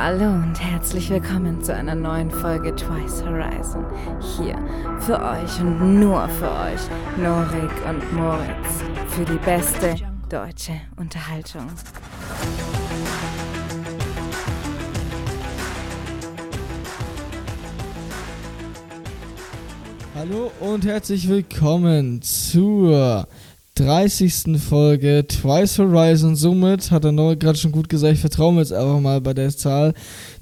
Hallo und herzlich willkommen zu einer neuen Folge Twice Horizon. Hier für euch und nur für euch, Norik und Moritz, für die beste deutsche Unterhaltung. Hallo und herzlich willkommen zur 30. Folge Twice Horizon. Somit hat der Neue gerade schon gut gesagt, ich vertraue mir jetzt einfach mal bei der Zahl.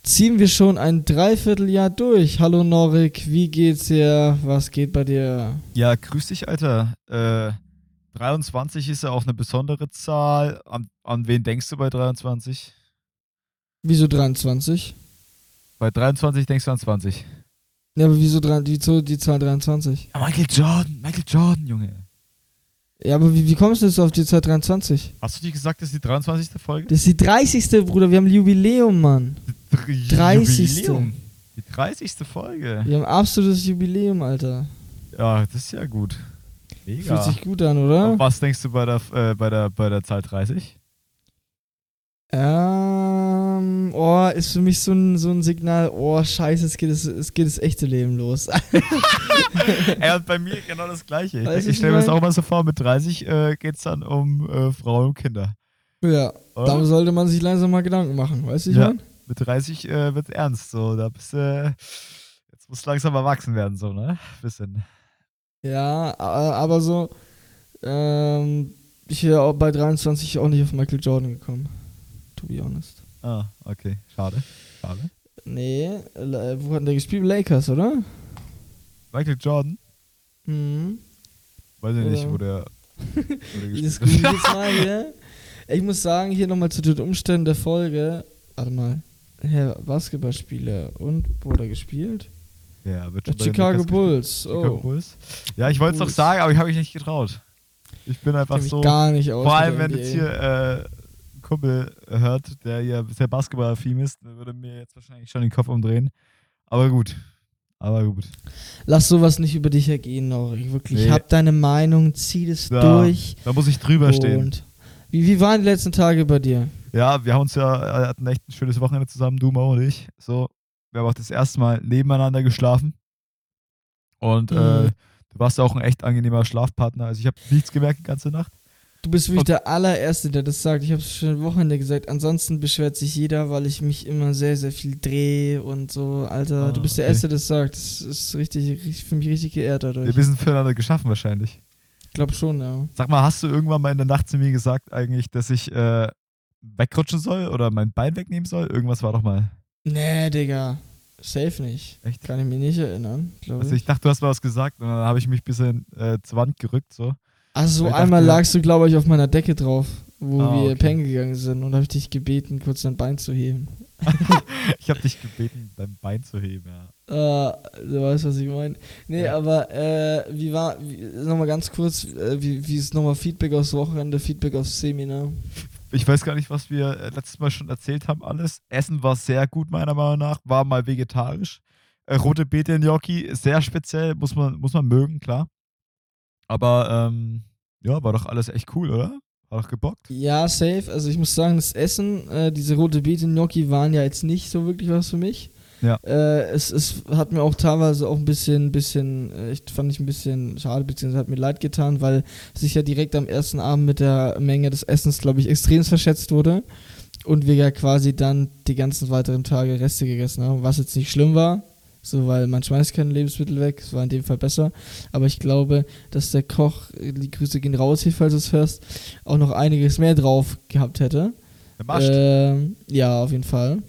Ziehen wir schon ein Dreivierteljahr durch. Hallo Norik, wie geht's dir? Was geht bei dir? Ja, grüß dich, Alter. Äh, 23 ist ja auch eine besondere Zahl. An, an wen denkst du bei 23? Wieso 23? Bei 23 denkst du an 20. Ja, aber wieso, wieso die Zahl 23? Ja, Michael Jordan, Michael Jordan, Junge. Ja, aber wie, wie kommst du jetzt auf die Zahl 23? Hast du dir gesagt, das ist die 23. Folge? Das ist die 30. Bruder, wir haben Jubiläum, Mann. Dr- 30.. Jubiläum. Die 30. Folge. Wir haben absolutes Jubiläum, Alter. Ja, das ist ja gut. Mega. Fühlt sich gut an, oder? Und was denkst du bei der, äh, bei der, bei der Zahl 30? Ähm, oh, ist für mich so ein, so ein Signal, oh, scheiße, es geht das, es geht das echte Leben los. Ey, und bei mir genau das Gleiche. Ich, du, ich stelle mir das auch mal so vor, mit 30 äh, geht es dann um äh, Frauen und Kinder. ja, Oder? da sollte man sich langsam mal Gedanken machen, weißt du, ich Ja. mein? mit 30 äh, wird ernst. So, da bist du. jetzt muss langsam erwachsen werden, so, ne? Bisschen. Ja, aber so, ähm, ich wäre auch bei 23 auch nicht auf Michael Jordan gekommen. To be honest. Ah, okay. Schade. Schade. Nee, äh, wo hat der gespielt? Lakers, oder? Michael Jordan, Mhm. weiß ich nicht, Oder- wo der. Wo der gespielt ich hat. Ich muss sagen, hier nochmal zu den Umständen der Folge. Warte mal. Herr Basketballspieler und wo hat er gespielt? Ja, wird schon Chicago Bulls. gespielt. Chicago Oh. Bulls. Ja, ich wollte es doch sagen, aber ich habe mich nicht getraut. Ich bin Ich einfach mich so. gar nicht aus. Vor allem, wenn jetzt hier äh, Kumpel hört, der ja sehr Basketball-affin ist, der würde mir jetzt wahrscheinlich schon den Kopf umdrehen. Aber gut. Aber gut. Lass sowas nicht über dich ergehen, Nori. Wirklich. Nee. Hab deine Meinung, zieh das Ja, durch. Da muss ich drüber stehen. Wie, wie waren die letzten Tage bei dir? Ja, wir haben uns ja, äh, hatten echt ein schönes Wochenende zusammen, du, Mo und ich. So, wir haben auch das erste Mal nebeneinander geschlafen. Und Mhm. äh, du warst auch ein echt angenehmer Schlafpartner. Also ich habe nichts gemerkt die ganze Nacht. Du bist wirklich der allererste, der das sagt. Ich habe es schon am Wochenende gesagt. Ansonsten beschwert sich jeder, weil ich mich immer sehr, sehr viel drehe und so. Alter, Ah, du bist der okay. Erste, der das sagt. Das ist richtig, für mich richtig geehrt dadurch. Wir sind füreinander geschaffen wahrscheinlich. Ich glaube schon, ja. Sag mal, hast du irgendwann mal in der Nacht zu mir gesagt eigentlich, dass ich äh, wegrutschen soll oder mein Bein wegnehmen soll? Irgendwas war doch mal. Nee, Digga. Safe nicht. Echt? Kann ich mich nicht erinnern, Also ich. ich dachte, du hast mal was gesagt und dann habe ich mich ein bisschen äh, zur Wand gerückt. So. Also einmal dachte- lagst du, glaube ich, auf meiner Decke drauf, wo Ah, wir okay. pennen gegangen sind und habe ich dich gebeten, kurz dein Bein zu heben. Ich habe dich gebeten, dein Bein zu heben. Ja. Äh, du weißt, was ich meine. Nee, Ja. aber äh, wie war, wie, nochmal ganz kurz, äh, wie, wie ist nochmal Feedback aufs Wochenende, Feedback aufs Seminar? Ich weiß gar nicht, was wir äh, letztes Mal schon erzählt haben, alles. Essen war sehr gut, meiner Meinung nach. War mal vegetarisch. Äh, rote Beete in Gnocchi, sehr speziell, muss man, muss man mögen, klar. Aber ähm, ja, war doch alles echt cool, oder? War doch gebockt. Ja, safe. Also ich muss sagen, das Essen, äh, diese rote Beete Gnocchi waren ja jetzt nicht so wirklich was für mich. Ja. Äh, es, es hat mir auch teilweise auch ein bisschen, bisschen, äh, ich fand ich ein bisschen schade, beziehungsweise hat mir leid getan, weil sich ja direkt am ersten Abend mit der Menge des Essens, glaube ich, extrem verschätzt wurde. Und wir ja quasi dann die ganzen weiteren Tage Reste gegessen haben, was jetzt nicht schlimm war. So, weil man schmeißt keine Lebensmittel weg, es war in dem Fall besser. Aber ich glaube, dass der Koch, die Grüße gehen raus hier, falls du es hörst, auch noch einiges mehr drauf gehabt hätte. Ähm, ja, auf jeden Fall.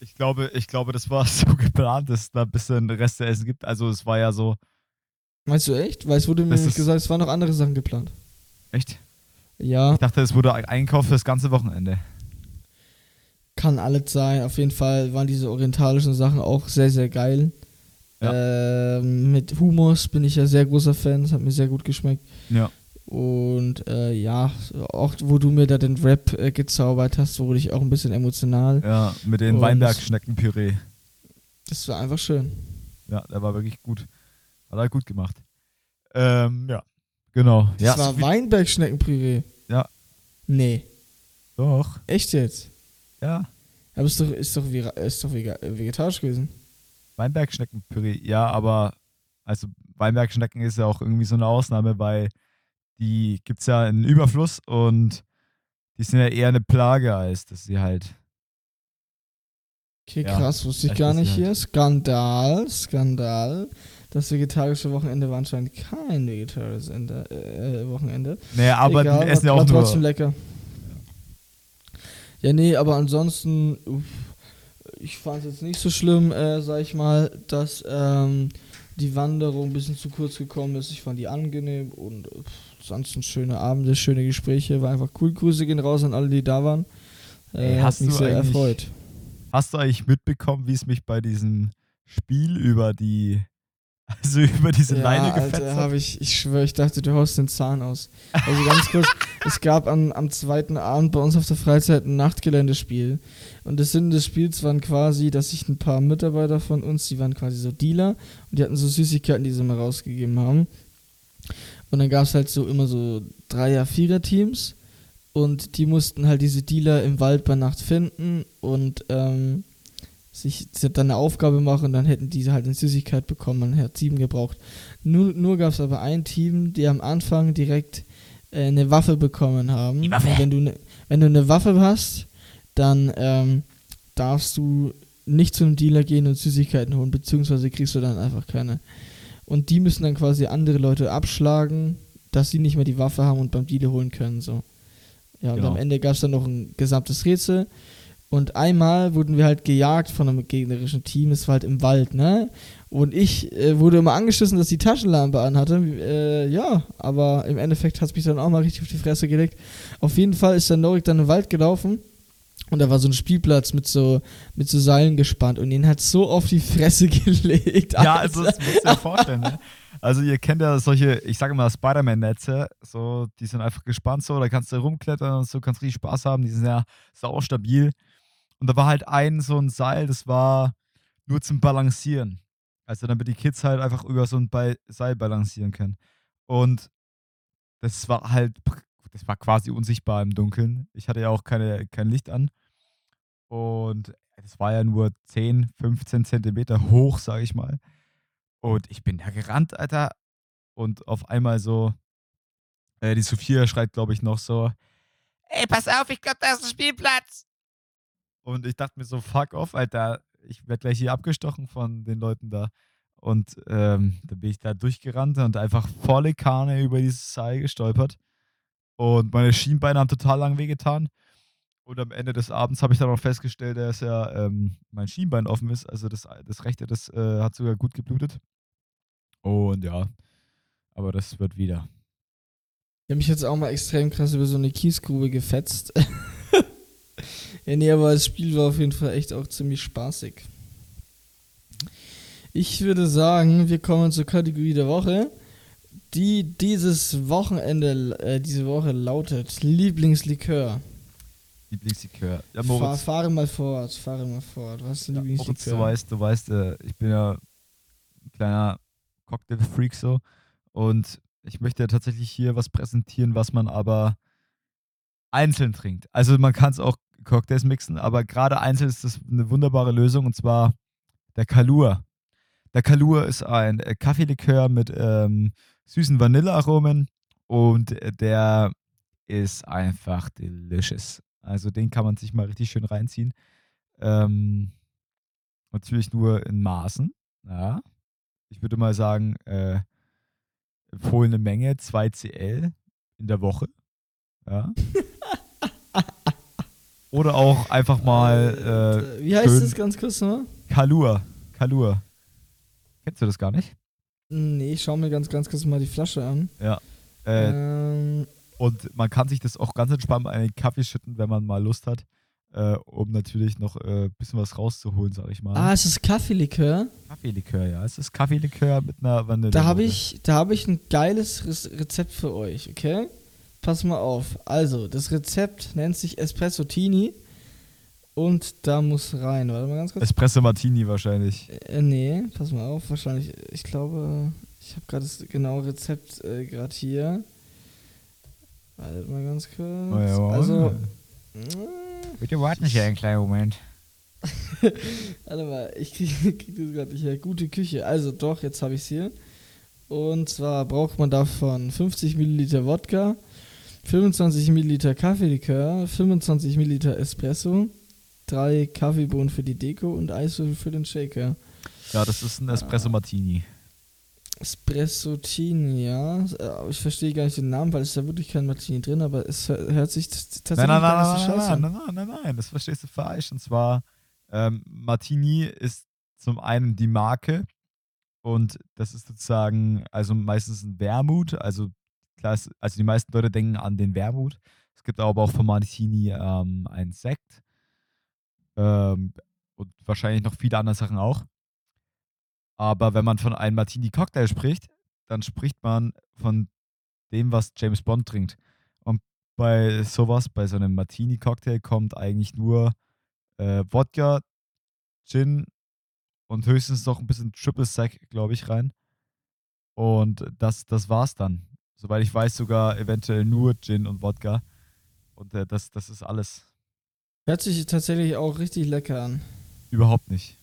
Ich glaube, ich glaube, das war so geplant, dass es da ein bisschen Reste Essen gibt. Also es war ja so. Meinst du echt? Weil es wurde mir gesagt, es waren noch andere Sachen geplant. Echt? Ja, Ich dachte, es wurde einkauft für das ganze Wochenende. Kann alles sein. Auf jeden Fall waren diese orientalischen Sachen auch sehr, sehr geil. Ähm, mit Hummus bin ich ja sehr großer Fan, das hat mir sehr gut geschmeckt. Ja. Und äh, ja, auch wo du mir da den Rap äh, gezaubert hast, wurde ich auch ein bisschen emotional. Ja, mit den Und- Weinbergschneckenpüree. Das war einfach schön. Ja, der war wirklich gut. Hat er gut gemacht. Ähm, ja. Genau. Das ja, war Weinbergschneckenpüree. Ja. Nee. Doch. Echt jetzt? Ja. Aber ist doch, ist doch, ist doch vegetarisch gewesen. Weinbergschneckenpüree, ja, aber also Weinbergschnecken ist ja auch irgendwie so eine Ausnahme, weil die gibt es ja in Überfluss und die sind ja eher eine Plage, als dass sie halt. Okay, Ja, krass, wusste ich gar nicht halt- hier. Skandal, Skandal. Das vegetarische Wochenende war anscheinend kein vegetarisches Ende, äh, Wochenende. Naja, aber Egal, die essen ja auch war trotzdem nur. lecker. Ja, nee, aber ansonsten, ich fand es jetzt nicht so schlimm, äh, sag ich mal, dass ähm, die Wanderung ein bisschen zu kurz gekommen ist. Ich fand die angenehm und uff, ansonsten schöne Abende, schöne Gespräche, war einfach cool. Grüße gehen raus an alle, die da waren. Äh, Ey, hat hast mich du sehr erfreut. Hast du eigentlich mitbekommen, wie es mich bei diesem Spiel über die. Also über diese ja, Leine gefetzt Alter, hat? hab ich, ich schwöre, ich dachte, du haust den Zahn aus. Also ganz kurz, es gab am, am zweiten Abend bei uns auf der Freizeit ein Nachtgeländespiel. Und das Sinn des Spiels waren quasi, dass sich ein paar Mitarbeiter von uns, die waren quasi so Dealer und die hatten so Süßigkeiten, die sie mal rausgegeben haben. Und dann gab es halt so immer so Dreier-, Vierer-Teams und die mussten halt diese Dealer im Wald bei Nacht finden und ähm, sich dann eine Aufgabe machen und dann hätten die halt eine Süßigkeit bekommen. Man hat sieben gebraucht. Nur, nur gab es aber ein Team, die am Anfang direkt äh, eine Waffe bekommen haben. Die Waffe. Und wenn du ne, wenn du eine Waffe hast, dann ähm, darfst du nicht zu einem Dealer gehen und Süßigkeiten holen, beziehungsweise kriegst du dann einfach keine. Und die müssen dann quasi andere Leute abschlagen, dass sie nicht mehr die Waffe haben und beim Dealer holen können. So. Ja, und Genau. am Ende gab es dann noch ein gesamtes Rätsel. Und einmal wurden wir halt gejagt von einem gegnerischen Team, es war halt im Wald, ne? Und ich äh, wurde immer angeschissen, dass die Taschenlampe anhatte. Äh, ja, aber im Endeffekt hat es mich dann auch mal richtig auf die Fresse gelegt. Auf jeden Fall ist der Norik dann im Wald gelaufen und da war so ein Spielplatz mit so, mit so Seilen gespannt und ihn hat so auf die Fresse gelegt. Ja, also das musst du dir vorstellen, ne? Also ihr kennt ja solche, ich sage mal Spider-Man-Netze, so, die sind einfach gespannt so, da kannst du rumklettern und so, kannst richtig Spaß haben, die sind ja sau stabil. Und da war halt ein so ein Seil, das war nur zum Balancieren. Also damit die Kids halt einfach über so ein Be Seil balancieren können. Und das war halt, das war quasi unsichtbar im Dunkeln. Ich hatte ja auch keine, kein Licht an. Und das war ja nur 10, 15 Zentimeter hoch, sage ich mal. Und ich bin da gerannt, Alter. Und auf einmal so, äh, die Sophia schreit, glaube ich, noch so, ey, pass auf, ich glaube, da ist ein Spielplatz. Und ich dachte mir so, fuck off, Alter. Ich werde gleich hier abgestochen von den Leuten da. Und ähm, dann bin ich da durchgerannt und einfach volle Kanne über dieses Seil gestolpert. Und meine Schienbeine haben total lang wehgetan. Und am Ende des Abends habe ich dann auch festgestellt, dass ja ähm, mein Schienbein offen ist. Also das, das rechte, das äh, hat sogar gut geblutet. Und ja, aber das wird wieder. Ich habe mich jetzt auch mal extrem krass über so eine Kiesgrube gefetzt. ja, nee, aber das Spiel war auf jeden Fall echt auch ziemlich spaßig. Ich würde sagen, wir kommen zur Kategorie der Woche, die dieses Wochenende, äh, diese Woche lautet Lieblingslikör. Lieblingslikör. Ja, Fahr, Moritz, fahre mal fort, fahre mal fort. Was ist ja, Moritz Lieblingslikör? du weißt, du weißt, äh, ich bin ja ein kleiner Cocktail-Freak so. Und ich möchte tatsächlich hier was präsentieren, was man aber einzeln trinkt. Also man kann es auch Cocktails mixen, aber gerade einzeln ist das eine wunderbare Lösung und zwar der Kalur. Der Kalur ist ein äh, Kaffeelikör mit ähm, süßen Vanillearomen und äh, der ist einfach delicious. Also den kann man sich mal richtig schön reinziehen. Ähm, natürlich nur in Maßen. Ja. Ich würde mal sagen, äh, empfohlene Menge 2 CL in der Woche. Ja. Oder auch einfach mal Äh, Wie heißt das ganz kurz nochmal? Kalur. Kalur. Kennst du das gar nicht? Nee, ich schau mir ganz, ganz kurz mal die Flasche an. Äh, ähm, Und man kann sich das auch ganz entspannt in einen Kaffee schütten, wenn man mal Lust hat, äh, um natürlich noch ein äh, bisschen was rauszuholen, sag ich mal. ah, es ist Kaffeelikör. Kaffeelikör, ja. Es ist Kaffeelikör mit einer Vanille. Da habe ich, da habe ich ein geiles Re- Rezept für euch, okay? Pass mal auf. Also, das Rezept nennt sich Espresso Tini und da muss rein. Warte mal ganz kurz. Espresso Martini wahrscheinlich. Äh, nee, pass mal auf. Wahrscheinlich, ich glaube, ich habe gerade das genaue Rezept äh, gerade hier. Warte mal ganz kurz. Oh ja, also, Bitte warten Sie einen kleinen Moment. Warte mal, ich kriege krieg das gerade nicht her. Gute Küche. Also doch, jetzt habe ich es hier. Und zwar braucht man davon 50 Milliliter Wodka, 25 Milliliter Kaffeelikör, 25 Milliliter Espresso, drei Kaffeebohnen für die Deko und Eiswürfel für den Shaker. Ja, das ist ein Espresso Martini. Espresso-Tini, ja. Ich verstehe gar nicht den Namen, weil es ja wirklich kein Martini drin, aber es hör- hört sich tatsächlich Nein, nein, nein, nein, scheiße nein, an. nein, nein, nein, nein, das verstehst du falsch. Und zwar, ähm, Martini ist zum einen die Marke und das ist sozusagen, also meistens ein Wermut, also klar, ist- also die meisten Leute denken an den Wermut. Es gibt aber auch von Martini ähm, einen Sekt ähm, und wahrscheinlich noch viele andere Sachen auch. Aber wenn man von einem Martini-Cocktail spricht, dann spricht man von dem, was James Bond trinkt. Und bei sowas, bei so einem Martini-Cocktail kommt eigentlich nur äh, Wodka, Gin und höchstens noch ein bisschen Triple Sec, glaube ich, rein. Und das, das war's dann. Soweit ich weiß, sogar eventuell nur Gin und Wodka. Und äh, das, das ist alles. Hört sich tatsächlich auch richtig lecker an. Überhaupt nicht.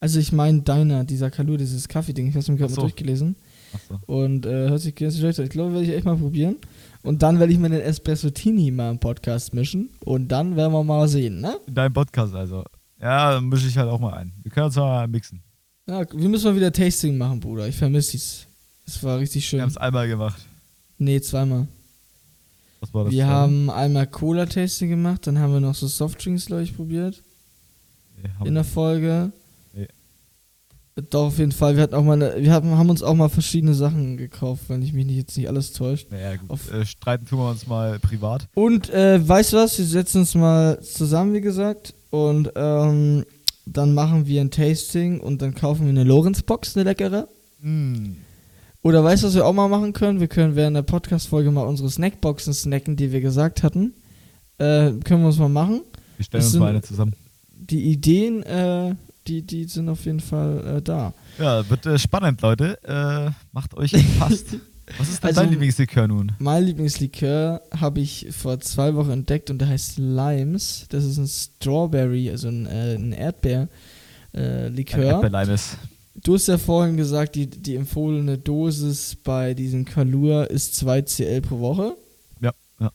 Also ich meine deiner, dieser Kalur, dieses Kaffee-Ding, ich habe es mir gerade so. durchgelesen. Achso. Und äh, hört sich ganz schlecht an. Ich glaube, werde ich echt mal probieren. Und dann werde ich mir den Espresso-Tini mal im Podcast mischen. Und dann werden wir mal sehen, ne? In deinem Podcast also. Ja, dann mische ich halt auch mal ein. Wir können uns mal mixen. Ja, wir müssen mal wieder Tasting machen, Bruder. Ich vermisse dies. Es war richtig Wir schön. haben es einmal gemacht. Nee, zweimal. Was war das? Wir haben einmal Cola-Tasting gemacht, dann haben wir noch so Softdrinks, glaube ich, probiert. Nee, in der Folge. Nee. Doch, auf jeden Fall. Wir hatten auch mal eine, wir haben, haben uns auch mal verschiedene Sachen gekauft, wenn ich mich nicht, jetzt nicht alles täuscht. Naja, gut. Auf- Äh, streiten tun wir uns mal privat. Und äh, weißt du was? Wir setzen uns mal zusammen, wie gesagt, und ähm, dann machen wir ein Tasting und dann kaufen wir eine Lorenz-Box, eine leckere. Mm. Oder weißt du, was wir auch mal machen können? Wir können während der Podcast-Folge mal unsere Snackboxen snacken, die wir gesagt hatten. Äh, können wir uns mal machen. Wir stellen Das uns mal eine zusammen. Die Ideen, äh, die, die sind auf jeden Fall äh, da. Ja, wird äh, spannend, Leute. Äh, macht euch gefasst. Was ist denn Also- dein Lieblingslikör nun? Mein Lieblingslikör habe ich vor zwei Wochen entdeckt und der heißt Limes. Das ist ein Strawberry, also ein, äh, ein Erdbeer. Äh, Ein Likör. Du hast ja vorhin gesagt, die, die empfohlene Dosis bei diesem Kalur ist 2 CL pro Woche. Ja, ja.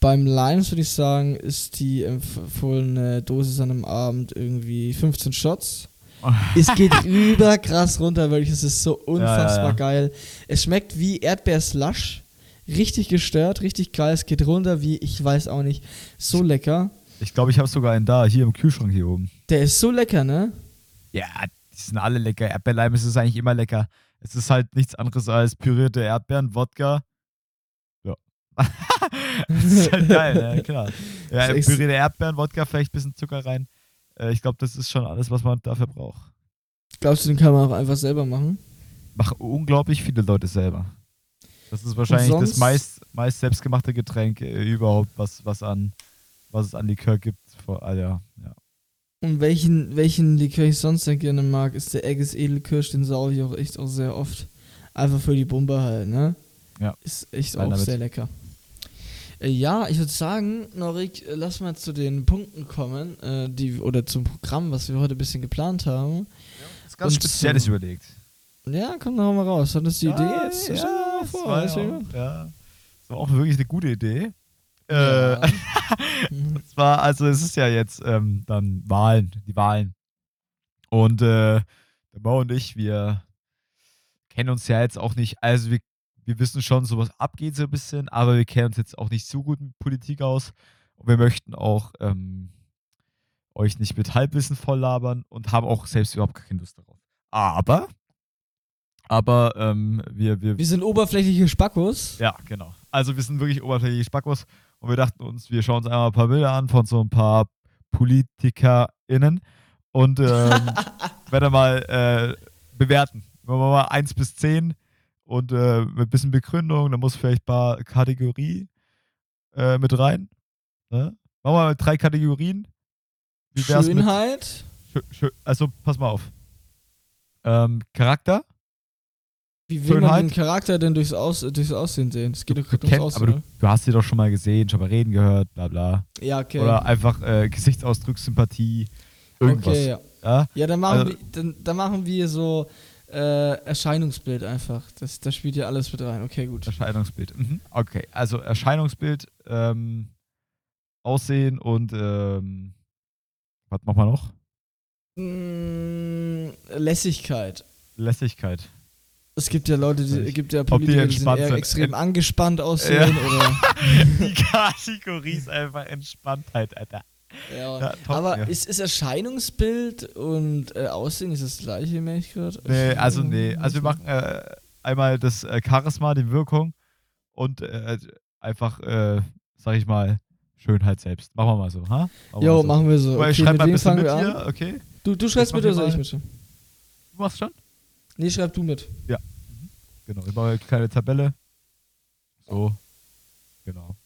Beim Limes würde ich sagen, ist die empfohlene Dosis an einem Abend irgendwie 15 Shots. Es geht überkrass runter, wirklich. Es ist so unfassbar ja. geil. Es schmeckt wie Erdbeerslush. Richtig gestört, richtig geil. Es geht runter wie, ich weiß auch nicht, so lecker. Ich glaube, ich habe sogar einen da, hier im Kühlschrank hier oben. Der ist so lecker, ne? Ja, die sind alle lecker. Erdbeerleimes ist eigentlich immer lecker. Es ist halt nichts anderes als pürierte Erdbeeren, Wodka. Ja. das ist halt geil, ja, klar. Ja, pürierte Erdbeeren, Wodka, vielleicht ein bisschen Zucker rein. Äh, ich glaube, das ist schon alles, was man dafür braucht. Glaubst du, den kann man auch einfach selber machen? Machen unglaublich viele Leute selber. Das ist wahrscheinlich das meist, meist selbstgemachte Getränk äh, überhaupt, was, was, an, was es an Likör gibt. Vor, ah, ja, ja. Und welchen, welchen Likör ich sonst sehr gerne mag, ist der Egges Edelkirsch, den saue ich auch echt auch sehr oft. Einfach für die Bombe halt, ne? Ja. Ist echt Rein auch damit. sehr lecker. Äh, ja, ich würde sagen, Norik, äh, lass mal zu den Punkten kommen, äh, die, oder zum Programm, was wir heute ein bisschen geplant haben. Das ist ganz Und Spezielles so- überlegt. Ja, komm doch mal raus. Hat das die Idee Ja, jetzt? Ja, mal das vor, war, weißt du, ja, auch- ja. Das war auch wirklich eine gute Idee. Ja. Äh, Mhm. es war, also es ist ja jetzt ähm, dann Wahlen, die Wahlen. Und äh, der Mo und ich, wir kennen uns ja jetzt auch nicht, also wir, wir wissen schon, sowas abgeht so ein bisschen, aber wir kennen uns jetzt auch nicht so gut mit Politik aus. Und wir möchten auch ähm, euch nicht mit Halbwissen voll labern und haben auch selbst überhaupt keine Lust darauf. Aber, aber ähm, wir, wir, Wir sind oberflächliche Spackos. ja, genau. Also wir sind wirklich oberflächliche Spackos und wir dachten uns, wir schauen uns einmal ein paar Bilder an von so ein paar PolitikerInnen und ähm, werden mal äh, bewerten. Machen wir mal 1 bis 10 und äh, mit ein bisschen Begründung, da muss vielleicht ein paar Kategorie äh, mit rein. Ne? Machen wir mal drei Kategorien. Mit- Schönheit. Schö- schö- also pass mal auf. Ähm, Charakter, Wie will man Schönheit. den Charakter denn durchs, Aus, durchs Aussehen sehen? Es geht doch Du gerade ums kennst, Aussehen, aber du, du hast sie doch schon mal gesehen, schon mal reden gehört, bla bla. Ja, okay. Oder einfach äh, Gesichtsausdruck, Sympathie, irgendwas. Okay, ja. ja? Ja, dann machen, Also- wir, dann, dann machen wir so äh, Erscheinungsbild einfach. Das, das spielt ja alles mit rein. Okay, gut. Erscheinungsbild. Mhm. Okay, also Erscheinungsbild, ähm, Aussehen und ähm, was machen wir noch? Mm, Lässigkeit. Lässigkeit. Es gibt ja Leute, die gibt ja ob die Politiker, die, sind eher sind. extrem En- angespannt aussehen oder. Die Kategorie ist einfach Entspanntheit, Alter. Ja. Ja, top, Aber ja. ist, ist Erscheinungsbild und äh, Aussehen ist das gleiche, merke ich gerade? Nee, also nee. Also wir machen äh, einmal das äh, Charisma, die Wirkung und äh, einfach, äh, sag ich mal, Schönheit selbst. Machen wir mal so, ha? Machen Jo, so. machen wir so. Okay, ich schreib mit mal ein bisschen mit an? okay? Du, du schreibst mit oder soll ich mit? Du machst schon? Nee, schreib du mit. Genau, ich mache eine kleine Tabelle. So. Genau.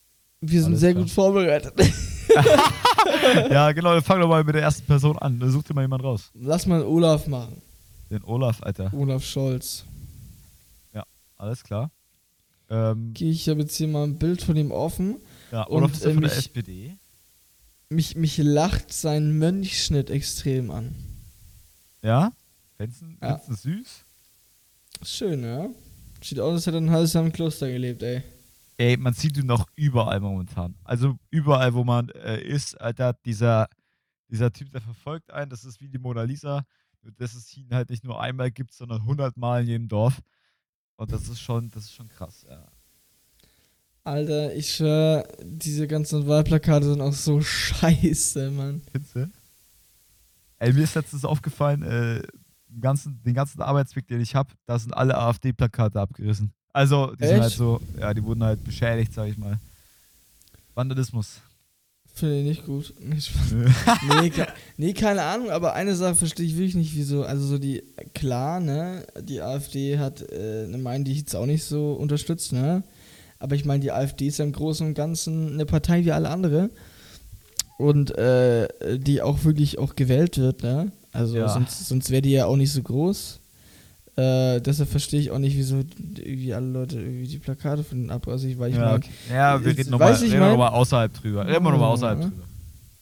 Wir sind Alles sehr klar. gut vorbereitet. ja, genau, dann fang doch mal mit der ersten Person an. Dann such dir mal jemand raus. Lass mal Olaf machen. Den Olaf, Alter. Olaf Scholz. Alles klar. Ähm, Okay, ich habe jetzt hier mal ein Bild von ihm offen. ja, Und, Olaf ist ja äh, von der mich- SPD. Mich, mich lacht sein Mönchschnitt extrem an. Ja? Du Ja. du süß? Schön, ja? Sieht aus, als hätte er ein halbes Jahr im Kloster gelebt, ey. Ey, man sieht ihn noch überall momentan. Also überall, wo man äh, ist, Alter, dieser, dieser Typ, der verfolgt einen, das ist wie die Mona Lisa, nur dass es ihn halt nicht nur einmal gibt, sondern hundertmal in jedem Dorf. Und das ist schon, das ist schon krass, ja. Alter, ich schwör, diese ganzen Wahlplakate sind auch so scheiße, Mann. Findest du? Ey, mir ist letztens aufgefallen, äh, ganzen, den ganzen Arbeitsweg, den ich habe, da sind alle AfD-Plakate abgerissen. Also, die sind Echt? halt so, ja, die wurden halt beschädigt, sag ich mal. Vandalismus. Finde ich nicht gut. Nicht nee, ke- nee, keine Ahnung, aber eine Sache verstehe ich wirklich nicht, wieso. Also so die, klar, ne, die AfD hat äh, eine Meinung, die ich jetzt auch nicht so unterstützt, ne? Aber ich meine, die AfD ist ja im Großen und Ganzen eine Partei wie alle andere. Und äh, die auch wirklich auch gewählt wird, ne? Also Ja. sonst, sonst wäre die ja auch nicht so groß. Äh, deshalb verstehe ich auch nicht, wieso irgendwie alle Leute irgendwie die Plakate von denen abrasen, weil ich ja, okay. ja, wir reden nochmal noch mal außerhalb drüber. Reden wir nochmal außerhalb ne? drüber.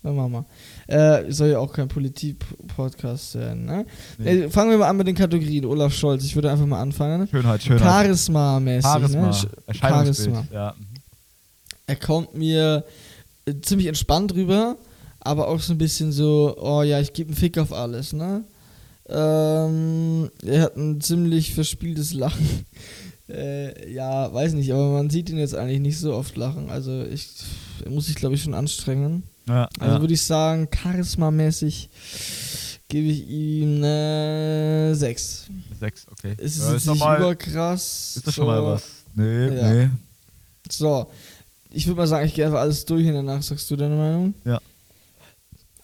Na, machen wir. Äh, soll ja auch kein Politik-Podcast sein, ne? Nee. Äh, fangen wir mal an mit den Kategorien. Olaf Scholz, ich würde einfach mal anfangen. Schönheit, Schönheit. Charisma-mäßig, Charisma. ne? Sch- Erscheinungsbild. Charisma. Ja. Er kommt mir äh, ziemlich entspannt rüber, aber auch so ein bisschen so, oh ja, ich gebe einen Fick auf alles, ne? Ähm, er hat ein ziemlich verspieltes Lachen. äh, ja, weiß nicht, aber man sieht ihn jetzt eigentlich nicht so oft lachen. Also ich, er muss sich, glaube ich, schon anstrengen. Ja, Also ja. würde ich sagen, charismamäßig gebe ich ihm eine 6. Sechs, okay. Es ist, ja, nicht mal, überkrass. ist das schon mal so. was? Nee, Ja. nee. So, ich würde mal sagen, ich gehe einfach alles durch und danach sagst du deine Meinung. Ja.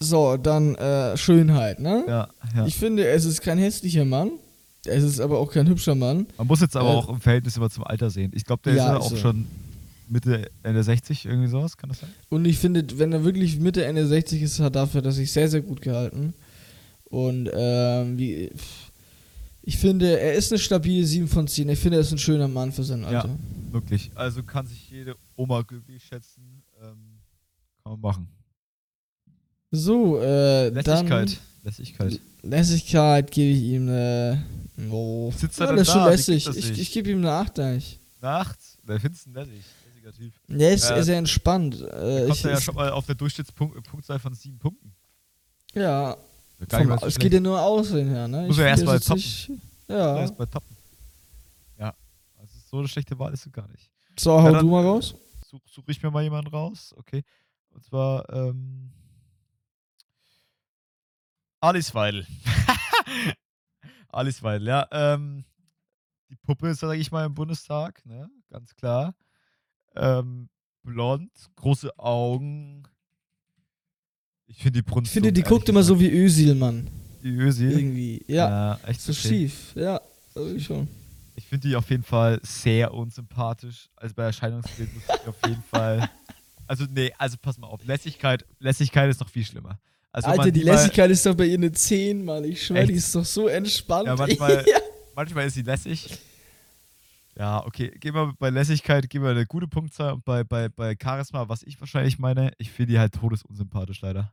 So, dann äh, Schönheit, ne? Ja, ja. Ich finde, es ist kein hässlicher Mann. Es ist aber auch kein hübscher Mann. Man muss jetzt aber Äh, auch im Verhältnis immer zum Alter sehen. Ich glaube, der Ja, ist ja auch so. schon Mitte, Ende 60, irgendwie sowas, kann das sein? Und ich finde, wenn er wirklich Mitte, Ende 60 ist, hat dafür, dass ich sehr, sehr gut gehalten. Und ähm, wie, ich finde, er ist eine stabile 7 von 10. Ich finde, er ist ein schöner Mann für sein Alter. Wirklich. Also kann sich jede Oma glücklich schätzen. Ähm, kann man machen. So, äh, Lässigkeit. dann Lässigkeit. Lässigkeit gebe ich ihm eine. Oh. Sitzt ja, er das denn ist schon da? Lässig. das Ich, ich gebe ihm eine 8 eigentlich. Nachts? Wer findest du denn lässig? Lässiger Typ. Der ist Ja. sehr entspannt. Äh, kommt ich, er ja schon mal auf der Durchschnittspunktzahl von sieben Punkten. ja, nicht vom, es schlecht. geht ja nur aussehen her, ne? Muss er erst finde, mal er sitzt sich- Ja. Ja. Erst bei Toppen. Ja. Also so eine schlechte Wahl ist es gar nicht. So, hau Ja, du mal raus. Such, suche ich mir mal jemanden raus. Okay. Und zwar, ähm. Alice Weidel. Alice Weidel, ja. Ähm, die Puppe, sage ich mal, im Bundestag, ne? Ganz klar. Ähm, blond, große Augen. Ich finde die Brunst. Ich finde, die guckt immer so wie Ösil, Mann. Die Ösi. Irgendwie. Ja, echt so okay. schief. Ja, irgendwie schon. Ich finde die auf jeden Fall sehr unsympathisch. Also bei Erscheinungsbild muss ich auf jeden Fall. Also, nee, also pass mal auf. Lässigkeit, Lässigkeit ist noch viel schlimmer. Also, Alter, die Lässigkeit ist doch bei ihr eine 10, Mann. Ich schwöre, die ist doch so entspannt. Ja, manchmal- ja. Manchmal ist sie lässig, Ja, okay, gehen wir bei Lässigkeit, geben wir eine gute Punktzahl und bei, bei, bei Charisma, was ich wahrscheinlich meine, ich finde die halt todesunsympathisch leider.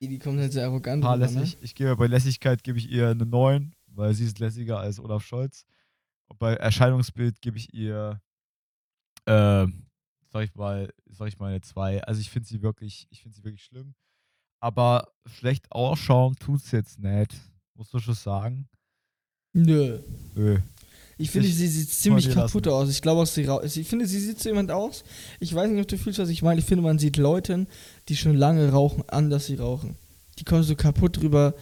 Die kommt halt sehr arrogant Paar rüber, ne? Ich gebe bei Lässigkeit gebe ich ihr eine 9, weil sie ist lässiger als Olaf Scholz. Und bei Erscheinungsbild gebe ich ihr, äh, sag ich mal, sag ich mal eine 2. Also ich finde sie wirklich, ich finde sie wirklich schlimm. Aber schlecht ausschauen tut's jetzt nicht. Musst du schon sagen. Nö. Nö. Ich finde, Ich- sie sieht ziemlich kaputt lassen. aus. Ich glaube auch, sie Ich finde, sie sieht so jemand aus. Ich weiß nicht, ob du fühlst, was ich meine. Ich finde, man sieht Leuten, die schon lange rauchen, an, dass sie rauchen. Die kommen so kaputt rüber.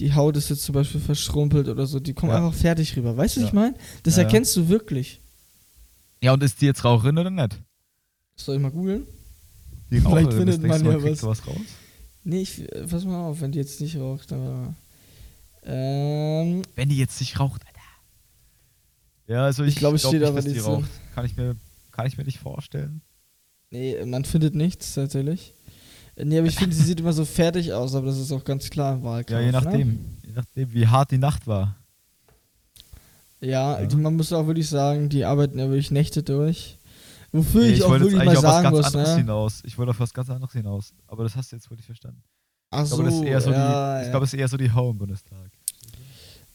Die Haut ist jetzt zum Beispiel verschrumpelt oder so. Die kommen Ja. einfach fertig rüber. Weißt du, was Ja. ich meine? Das Ja, erkennst du wirklich. Ja, und ist die jetzt Raucherin oder nicht? Soll ich mal googeln? Die Vielleicht Raucherin, findet das nächste man Mal ja was. was raus. Nee, ich, äh, pass mal auf, wenn die jetzt nicht raucht, dann warte mal. Ähm, Wenn die jetzt nicht raucht, Alter. Ja, also ich, Ich glaube, es glaub steht nicht, aber nicht so. raucht. Kann ich, mir, kann ich mir nicht vorstellen. nee, man findet nichts tatsächlich. Äh, Nee, aber ich finde, sie sieht immer so fertig aus, aber das ist auch ganz klar im Wahlkampf. Ja, je Ne? nachdem. Je nachdem, wie hart die Nacht war. Ja, Ja. also man muss auch wirklich sagen, die arbeiten ja wirklich Nächte durch. Wofür Nee, ich, auch wollte jetzt wirklich mal sagen ganz muss, anderes ne? hinaus. Ich wollte auf was ganz anderes hinaus. Aber das hast du jetzt wohl nicht verstanden. Ach Ich so, glaube, das ist eher so ja, die, ich glaube, das ist eher so die Hau im Bundestag.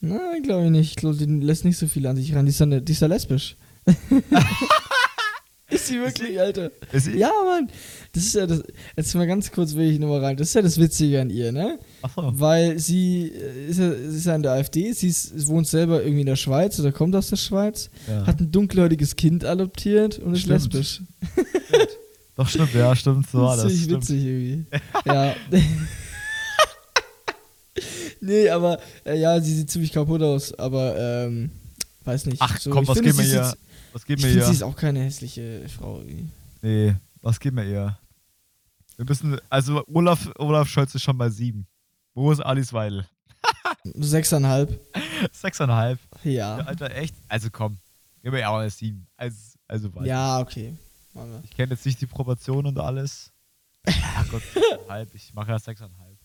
Nein, glaube ich nicht. Ich glaube, die lässt nicht so viel an sich ran. Die ist ja, ne, die ist ja lesbisch. ist sie wirklich, Alter? Ist sie? Ja, Mann. Das ist ja das. Jetzt mal ganz kurz will ich nochmal rein. Das ist ja das Witzige an ihr, ne? Achso. Weil sie äh, ist ja, sie ist ja in der AfD, sie ist, wohnt selber irgendwie in der Schweiz oder kommt aus der Schweiz, Ja. hat ein dunkelhäutiges Kind adoptiert und ist Stimmt. lesbisch. Doch, stimmt, ja, stimmt, so war das ziemlich Stimmt. witzig irgendwie. ja. nee, aber äh, ja, sie sieht ziemlich kaputt aus, aber ähm, weiß nicht. Ach So, komm, was geben wir hier? Was geben wir finde, sie ist auch keine hässliche Frau. irgendwie. Nee, was geben wir ihr? Wir müssen, also Olaf, Olaf Scholz ist schon bei sieben. Wo ist Alice Weidel? Sechseinhalb. Sechseinhalb. Ja. Ja, Alter, echt? Also komm, geben wir ihr auch eine sieben. Also, also weiter. Ja, okay. Ich kenne jetzt nicht die Proportionen und alles. Ja Gott, halb. Ich mache ja sechseinhalb.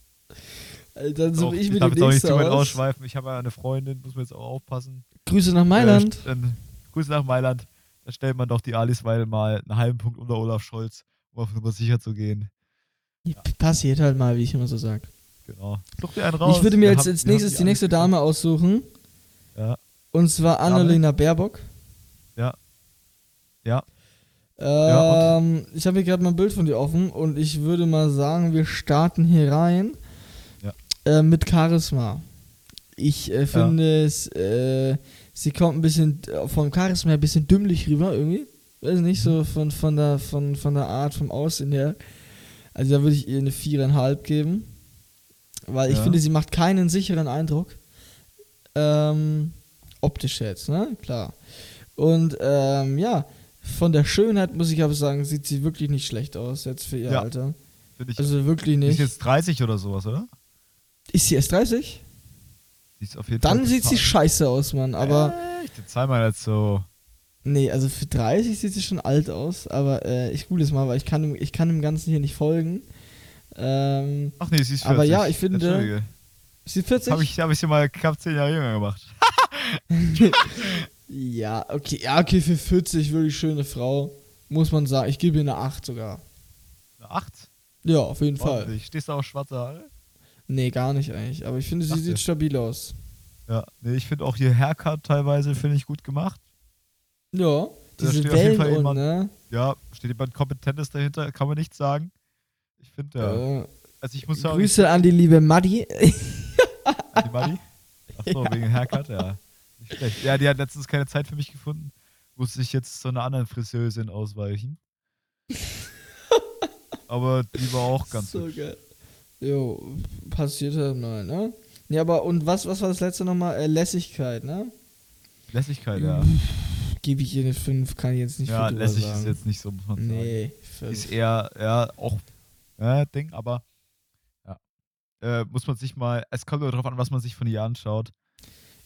Alter, Dann suche Auch, ich ich mir darf die jetzt auch nicht nächste zu weit aus. ausschweifen. Ich habe ja eine Freundin, muss man jetzt auch aufpassen. Grüße nach Mailand. Äh, dann, Grüße nach Mailand. Da stellt man doch die Alice Weidel mal einen halben Punkt unter Olaf Scholz, um auf Nummer sicher zu gehen. Passiert halt mal, wie ich immer so sage. Genau. Such dir einen raus. Ich würde mir jetzt als nächstes die alle nächste. Dame aussuchen. Ja. Und zwar Dame? Annalena Baerbock. Ja. Ja. Ähm, ich habe hier gerade mal ein Bild von dir offen und ich würde mal sagen, wir starten hier rein Ja. äh, mit Charisma. Ich äh, finde es, äh, sie kommt ein bisschen äh, vom Charisma her ein bisschen dümmlich rüber irgendwie. Weiß nicht, Mhm. so von, von, der, von, von der Art, vom Aussehen her. Also da würde ich ihr eine viereinhalb geben. Weil ich Ja. finde, sie macht keinen sicheren Eindruck. Ähm, optisch jetzt, ne? Klar. Und ähm, ja, von der Schönheit muss ich aber sagen, sieht sie wirklich nicht schlecht aus jetzt für ihr Ja. Alter. Also wirklich die ist nicht. jetzt 30 oder sowas, oder? Ist sie erst 30? Die ist auf jeden Dann Fall sieht sie scheiße aus, Mann. Aber Echt? Jetzt sei mal jetzt so. nee, also für 30 sieht sie schon alt aus. Aber äh, ich google es mal, weil ich kann, ich kann dem Ganzen hier nicht folgen. Ähm, Ach nee, sie ist 40. Aber ja, ich finde- ist sie Jetzt 40? habe ich, hab ich sie mal knapp 10 Jahre jünger gemacht. ja, okay, ja, okay, für 40 wirklich schöne Frau. Muss man sagen. Ich gebe ihr eine 8 sogar. Eine 8? Ja, auf jeden Fall. Ordentlich. Stehst du auf schwarze Haare? Nee, gar nicht eigentlich. Aber ich finde, sie Dachte. sieht stabil aus. Ja. Nee, ich finde auch hier Haircut teilweise, finde ich gut gemacht. Ja, diese Fall Wellen und, jemand- ne? Ja, steht jemand Kompetentes dahinter, kann man nicht sagen. Ich finde, ja. Äh, Also ich muss sagen, Grüße an die liebe Maddi. An die Mali? Achso, wegen Haircut, ja. Nicht schlecht. Ja, die hat letztens keine Zeit für mich gefunden. Musste ich jetzt zu einer anderen Friseurin ausweichen. Aber die war auch ganz so hübsch. geil. Jo, passiert halt mal, ne? Ja, aber und was, was war das letzte nochmal? Äh, Lässigkeit, ne? Lässigkeit, ja. Gebe ich ihr eine 5, kann ich jetzt nicht Ja, lässig sagen. ist jetzt nicht so, muss man sagen. Nee, Ist 5. eher, ja, auch ja, Ding, aber ja. Äh, muss man sich mal, es kommt nur darauf an, was man sich von ihr anschaut.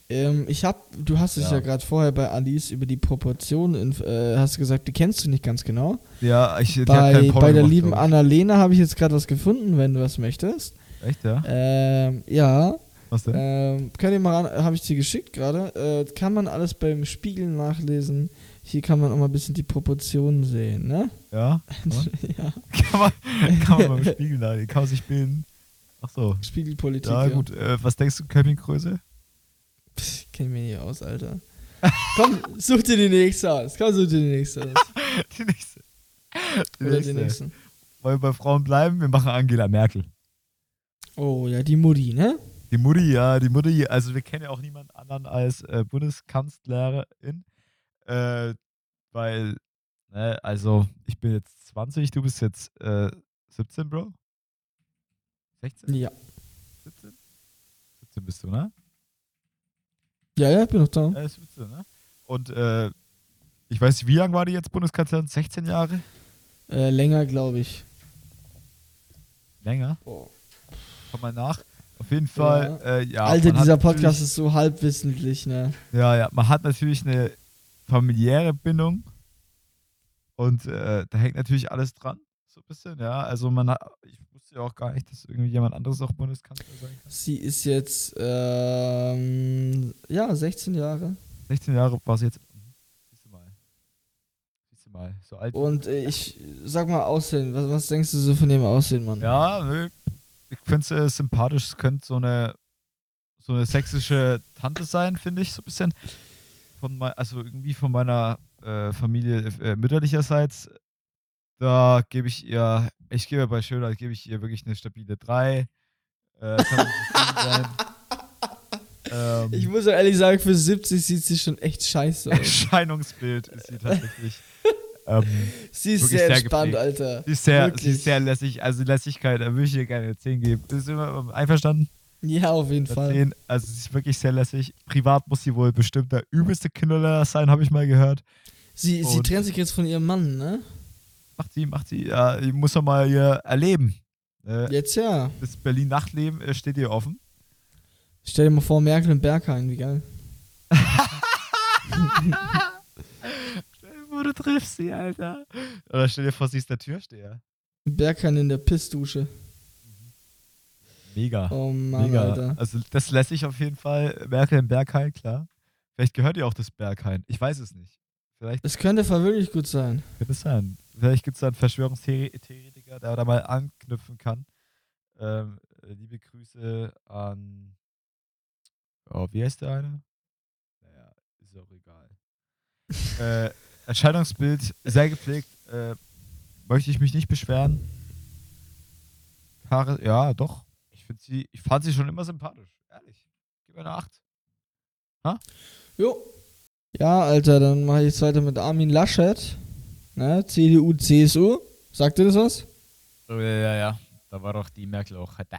Ähm, ich hab, du hast es ja, Ja. gerade vorher bei Alice über die Proportionen, äh, hast du gesagt, die kennst du nicht ganz genau. Ja, ich die hat Bei, Porno bei der gemacht, lieben. Annalena habe ich jetzt gerade was gefunden, wenn du was möchtest. Echt, ja? Ähm, ja, Was denn? ähm, könnt ihr mal habe ich dir geschickt gerade. Äh, kann man alles beim Spiegel nachlesen. Hier kann man auch mal ein bisschen die Proportionen sehen, ne? Ja. ja. Kann man, kann man beim Spiegel da, kann man sich bilden. Ach so. Spiegelpolitik. Ja, gut. Äh, was denkst du, Campinggröße? Pff, kenn ich mir nicht aus, Alter. Komm, such dir die nächste aus. Komm, such dir die nächste aus. die nächste. Die Oder nächste. die nächste. Wollen wir bei Frauen bleiben? Wir machen Angela Merkel. Oh, ja, die Mutti, ne? Die Mutti, ja, die Mutti. Also wir kennen ja auch niemand anderen als äh, Bundeskanzlerin. Äh, weil, ne, also ich bin jetzt 20, du bist jetzt äh, 17, Bro? 16? Ja. 17? 17 bist du, ne? Ja, ja, bin noch da. Ja, 17, ne? Und äh, ich weiß nicht, wie lange war die jetzt Bundeskanzlerin? 16 Jahre? Äh, länger, glaube ich. Länger? Oh. Komm mal nach. Auf jeden Fall, Ja. äh, ja. Alter, dieser Podcast ist so halbwissentlich, ne? Ja, ja, man hat natürlich eine familiäre Bindung und äh, da hängt natürlich alles dran, so ein bisschen, ja. Also man hat, ich wusste ja auch gar nicht, dass irgendwie jemand anderes auch Bundeskanzler sein kann. Sie ist jetzt, ähm, ja, 16 Jahre. 16 Jahre war sie jetzt. Mhm. Siehst du mal. Siehst du mal, so alt. Und äh, ich, sag mal, Aussehen. Was, was denkst du so von dem Aussehen, Mann? Ja, nö, ich finde sie sympathisch. Es könnte so eine, so eine sächsische Tante sein, finde ich, so ein bisschen. Von mei- also irgendwie von meiner äh, Familie äh, mütterlicherseits. Da gebe ich ihr, ich gebe bei Schönheit, gebe ich ihr wirklich eine stabile 3. Äh. Ähm, Ich muss ehrlich sagen, für 70 sieht sie schon echt scheiße aus. Erscheinungsbild ist sie tatsächlich. ähm, sie ist sehr sehr entspannt, gepflegt. Alter. sie, ist sehr, sie ist sehr lässig, also Lässigkeit, da würde ich ihr gerne eine 10 geben. Ist immer einverstanden? Ja, auf jeden Fall. 10. Also sie ist wirklich sehr lässig. Privat muss sie wohl bestimmt der übelste Kinderlehrer sein, habe ich mal gehört. Sie, sie trennt sich jetzt von ihrem Mann, ne? Macht sie, macht sie, ja, ich muss doch mal hier erleben. Äh, Jetzt ja. Das Berlin-Nachtleben äh, steht ihr offen. Stell dir mal vor, Merkel und Berghain, wie geil. Stell dir vor, du triffst sie, Alter. Oder stell dir vor, sie ist der Türsteher. Berghain in der Pissdusche. Mega. Oh Mann, Mega. Alter. Also das lässt sich auf jeden Fall. Merkel im Berghain, klar. Vielleicht gehört ihr auch das Berghain. Ich weiß es nicht. Vielleicht Es könnte wirklich gut sein. könnte es sein. Vielleicht gibt es da einen Verschwörungstheoretiker, der da mal anknüpfen kann. Ähm, äh, liebe Grüße an. Oh, wie heißt der eine? Naja, ist auch egal. äh, Erscheinungsbild sehr gepflegt. Äh, möchte ich mich nicht beschweren. Haare, ja, doch. Ich, find sie, ich fand sie schon immer sympathisch. Ehrlich. Gib mir eine 8. Jo. Ja, Alter, dann mache ich jetzt weiter mit Armin Laschet. Ne? CDU, CSU. Sagt ihr das was? Oh, ja, ja, ja. Da war doch die Merkel auch. Da.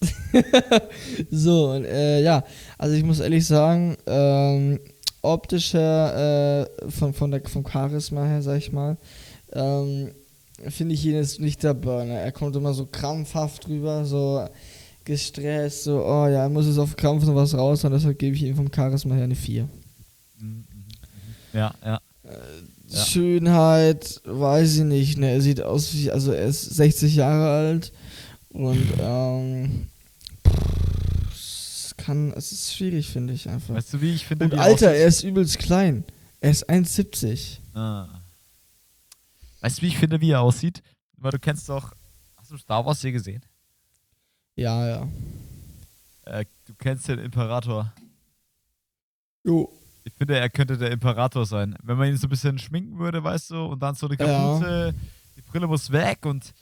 So, und, äh, ja, also ich muss ehrlich sagen, ähm, optischer, äh, von, von der, vom Charisma her, sag ich mal, ähm, finde ich ihn jetzt nicht der Burner. Er kommt immer so krampfhaft rüber, so gestresst, so, oh ja, er muss jetzt auf Krampf noch was raus und deshalb gebe ich ihm vom Charisma her eine 4. Mhm, mhm, mhm. Ja, ja. Ja. Schönheit, weiß ich nicht, ne, er sieht aus wie, also er ist 60 Jahre alt und, ähm, es kann, es ist schwierig, finde ich einfach. Weißt du, wie ich finde, Und Alter, er ist übelst klein. Er ist 1,70. Ah. Weißt du, wie ich finde, wie er aussieht? Weil du kennst doch. Hast du Star Wars hier gesehen? Ja, ja. Äh, du kennst den Imperator. Jo. Ich finde, er könnte der Imperator sein. Wenn man ihn so ein bisschen schminken würde, weißt du, und dann so eine Ja. Kapuze, die Brille muss weg und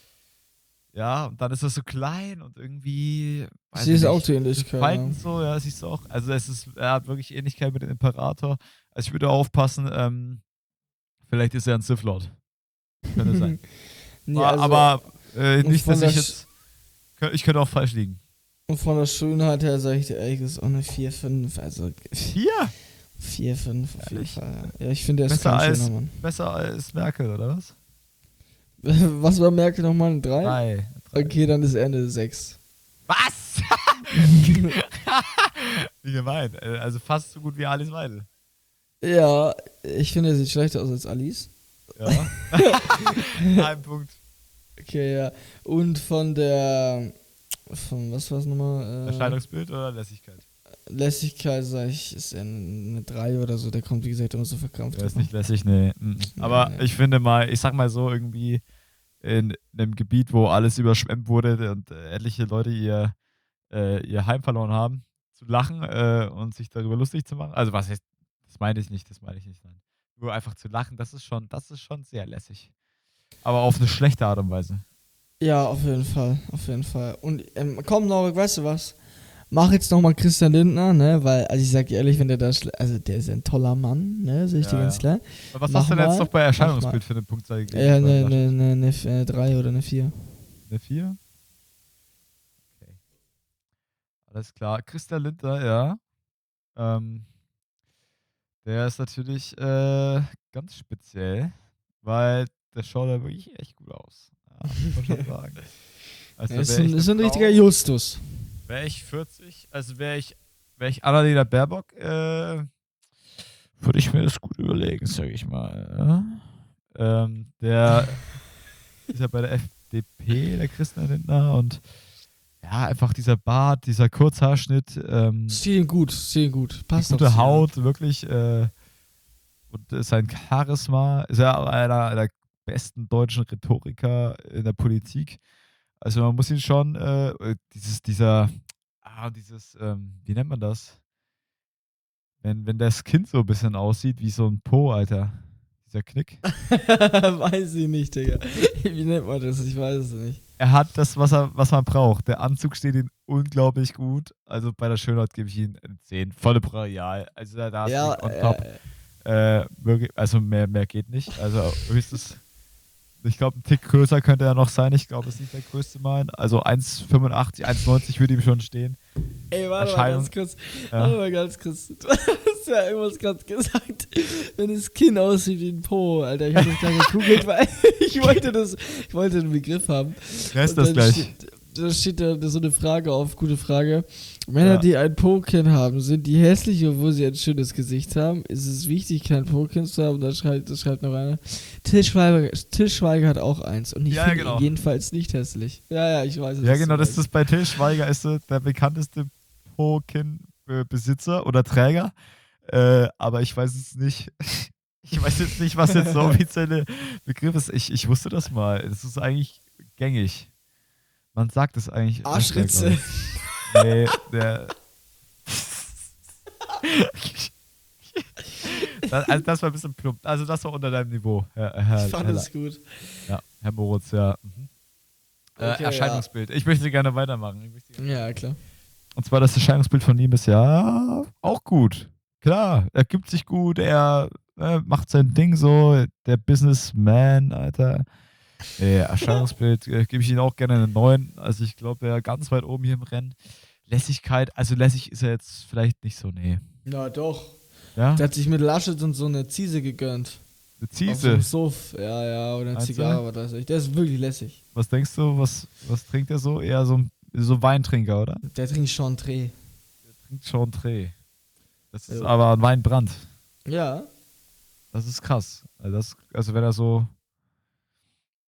ja, und dann ist er so klein und irgendwie. Sie ist auch die Ähnlichkeit. Falten Ja. so, ja, siehst du auch. Also es ist, er hat wirklich Ähnlichkeit mit dem Imperator. Also ich würde aufpassen, ähm, vielleicht ist er ein Sith Lord. Könnte sein. nee, also, aber äh, nicht, dass ich jetzt. Ich könnte auch falsch liegen. Und von der Schönheit her sage ich dir ehrlich, ist auch eine 4, 5. Also Hier? 4, 5 auf jeden? Fall. Ja, ich finde, er ist Besser kein als- schöner Mann. Besser als Merkel, oder was? Was war Merkel nochmal? Ein 3? Drei. Drei. Okay, dann ist er eine 6. Was? wie gemein. Äh, Also fast so gut wie Alice Weidel. ja, ich finde, er sieht schlechter aus als Alice. Ja. Ein Punkt. Okay, ja. Und von der. Von was war es nochmal? Äh, Erscheinungsbild oder Lässigkeit? Lässigkeit, sag ich, ist er eine 3 oder so. Der kommt, wie gesagt, immer so verkrampft. Der ist nicht lässig, nee. Mhm. Aber Nee, nee. ich finde mal, ich sag mal so, irgendwie in einem Gebiet, wo alles überschwemmt wurde und äh, etliche Leute ihr, äh, ihr Heim verloren haben, zu lachen äh, und sich darüber lustig zu machen. Also was heißt, das meine ich nicht, das meine ich nicht, nein. Nur einfach zu lachen, das ist schon, das ist schon sehr lässig. Aber auf eine schlechte Art und Weise. Ja, auf jeden Fall, auf jeden Fall. Und ähm, komm, Norik, weißt du was? Mach jetzt nochmal Christian Lindner, ne? Weil, also ich sag dir ehrlich, wenn der da, also der ist ein toller Mann, ne? Sag ich Ja, dir ganz klar. Aber was Mach hast du denn jetzt noch bei Erscheinungsbild für eine Punktzahl gegeben? Ja, ne, Laschet? ne, ne, ne, 3 oder eine 4. Eine 4? Okay. Alles klar. Christian Lindner, ja. Ähm, der ist natürlich äh, ganz speziell, weil der schaut da wirklich echt gut aus. Ja, muss man schon sagen. Also ist ein, ist ein richtiger Frau, Justus. Wäre ich 40, also wäre ich, wär ich Annalena Baerbock, äh, würde ich mir das gut überlegen, sage ich mal. Ja. Ähm, der ist ja bei der FDP, der Christian Lindner, und ja, einfach dieser Bart, dieser Kurzhaarschnitt, ähm, ihm gut, ihm gut. Passt gute. Haut, wirklich, äh, und äh, sein Charisma, ist ja einer der besten deutschen Rhetoriker in der Politik. Also man muss ihn schon, äh, dieses, dieser, ah, dieses, ähm, wie nennt man das? Wenn, wenn das Kind so ein bisschen aussieht wie so ein Po, Alter. Dieser Knick. weiß ich nicht, Digga. Wie nennt man das? Ich weiß es nicht. Er hat das, was, er, was man braucht. Der Anzug steht ihm unglaublich gut. Also bei der Schönheit gebe ich ihm eine 10. Volle Brachial. Also da, da ist Ja, on top. äh, Äh, also mehr, mehr geht nicht. Also höchstes. Ich glaube, ein Tick größer könnte er noch sein. Ich glaube, es ist nicht der größte Mal. Also 1,85, 1,90 würde ihm schon stehen. Ey, warte mal ganz kurz. Ja. Warte mal ganz kurz. Du hast ja irgendwas gerade gesagt, wenn das Kind aussieht wie ein Po, Alter. Ich hab das gerade gegoogelt, weil ich wollte das, ich wollte den Begriff haben. Wer ist das gleich? Steht, da steht da so eine Frage auf, gute Frage. Männer, Ja. die ein Po-Kind haben, sind die hässlich, obwohl sie ein schönes Gesicht haben? Ist es wichtig, kein Po-Kind zu haben? Da schreibt, das schreibt noch einer. Till Schweiger, Till Schweiger hat auch eins und ich Ja, finde genau. ihn jedenfalls nicht hässlich. Ja, ja, ich weiß es. Ja, genau, das ist bei Till Schweiger ist er der bekannteste Po-Kin-Besitzer oder Träger. Äh, aber ich weiß es nicht. Ich weiß jetzt nicht, was jetzt der offizielle Begriff ist. Ich, ich wusste das mal. Das ist eigentlich gängig. Man sagt es eigentlich. Arschritze. Nee, der. das, also das war ein bisschen plump. Also das war unter deinem Niveau, Herr, Herr, Ich fand Herr, es gut. ja, Herr Moritz, ja. Mhm. Okay, äh, Erscheinungsbild. Ich möchte gerne weitermachen. Möchte gerne Ja, klar. und zwar das Erscheinungsbild von ihm ist ja auch gut. Klar, er gibt sich gut, er äh, macht sein Ding so, der Businessman, Alter. Äh, Erscheinungsbild äh, gebe ich ihm auch gerne einen neuen. Also ich glaube, er ganz weit oben hier im Rennen. Lässigkeit, also lässig ist er jetzt vielleicht nicht so, nee. Ja, doch. Ja, Der hat sich mit Laschet und so eine Ziese gegönnt. eine Auf so Ziese. Suff. Ja, ja, oder eine du? Zigarre, was weiß ich. Der ist wirklich lässig. Was denkst du, was, was trinkt er so? Eher so, so Weintrinker, oder? Der trinkt schon Dreh. Trinkt schon Dreh. Das ist Ja. aber ein Weinbrand. Ja. Das ist krass. Also, das, also wenn er so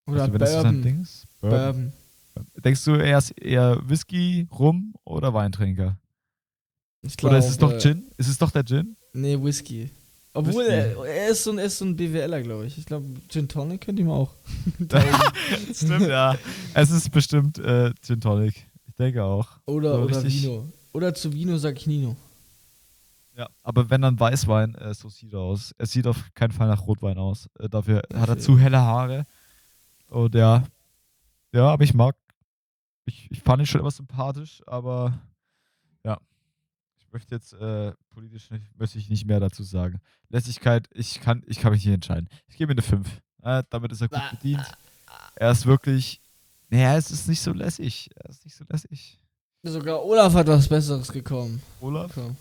Oder Also, wenn das so sein Bourbon. Ding ist? Bourbon. Bourbon. Denkst du, er ist eher Whisky, Rum oder Weintrinker? Ich oder ist es doch äh, Gin? Ist es doch der Gin? Nee, Whisky. Obwohl, er, er, ist so ein, er ist so ein BWLer, glaube ich. Ich glaube, Gin Tonic könnte ihm auch. Stimmt, ja. Es ist bestimmt äh, Gin Tonic. Ich denke auch. Oder, So oder Vino. Oder zu Vino sag ich Nino. Ja. Aber wenn dann Weißwein, äh, so sieht er aus. Er sieht auf keinen Fall nach Rotwein aus. Äh, dafür hat er zu helle Haare. Und ja. Ja, aber ich mag. Ich, ich fand ihn schon immer sympathisch, aber ja. Ich möchte jetzt äh, politisch nicht, möchte ich nicht mehr dazu sagen. Lässigkeit, ich kann, ich kann mich nicht entscheiden. Ich gebe ihm eine 5. Äh, damit ist er gut bedient. Er ist wirklich. Naja, es ist nicht so lässig. Er ist nicht so lässig. Sogar Olaf hat was Besseres gekommen. Olaf, Komm.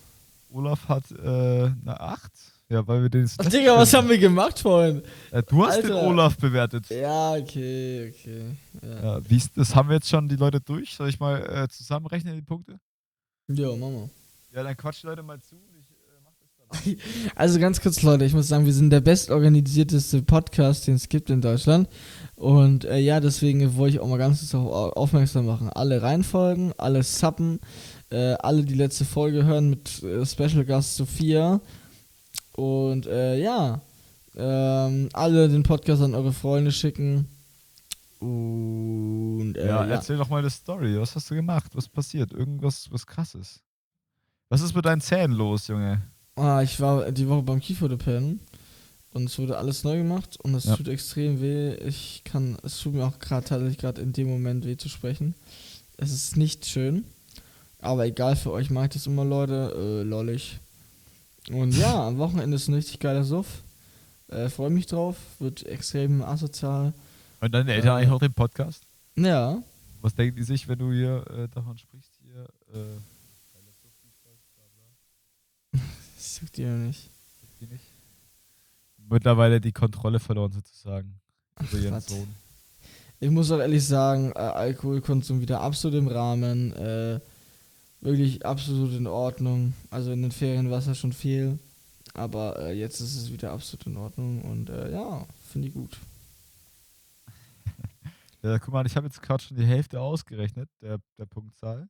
Olaf hat äh, eine 8. Ja, weil wir den. Ach, Digga, was haben wir gemacht vorhin? Äh, du hast den Alter. Olaf bewertet. Ja, okay, okay. Ja, Ja, wie das haben wir jetzt schon die Leute durch. Soll ich mal äh, zusammenrechnen, die Punkte? ja Mama. Ja, dann quatsch die Leute mal zu. Ich äh. Also ganz kurz, Leute, ich muss sagen, wir sind der bestorganisierteste Podcast, den es gibt in Deutschland. Und äh, ja, deswegen wollte ich auch mal ganz kurz darauf au- aufmerksam machen. Alle reinfolgen, alle suppen, äh, alle die letzte Folge hören mit äh, Special Gast Sophia. Und äh, ja, ähm, alle den Podcast an eure Freunde schicken. Und äh, ja, ja, erzähl doch mal eine Story. Was hast du gemacht? Was passiert? Irgendwas was krasses. Was ist mit deinen Zähnen los, Junge? Ah, ich war die Woche beim Kieferorthopäden und es wurde alles neu gemacht und es Ja. tut extrem weh. Ich kann, es tut mir auch gerade tatsächlich gerade in dem Moment weh zu sprechen. Es ist nicht schön, aber egal für euch, mag das immer Leute, äh, lollig. Und ja, am Wochenende ist ein richtig geiler Suff. Äh, Freue mich drauf, wird extrem asozial. Und deine Eltern Äh. eigentlich auch den Podcast? Ja, Was denken die sich, wenn du hier äh, davon sprichst? Hier, äh, das juckt die noch nicht. die nicht? Mittlerweile die Kontrolle verloren sozusagen über ihren was. Sohn. Ich muss auch ehrlich sagen, äh, Alkoholkonsum wieder absolut im Rahmen. Äh, wirklich absolut in Ordnung. Also in den Ferien war es ja schon viel. Aber äh, jetzt ist es wieder absolut in Ordnung. Und äh, ja, finde ich gut. Ja, guck mal, ich habe jetzt gerade schon die Hälfte ausgerechnet, der, der Punktzahl.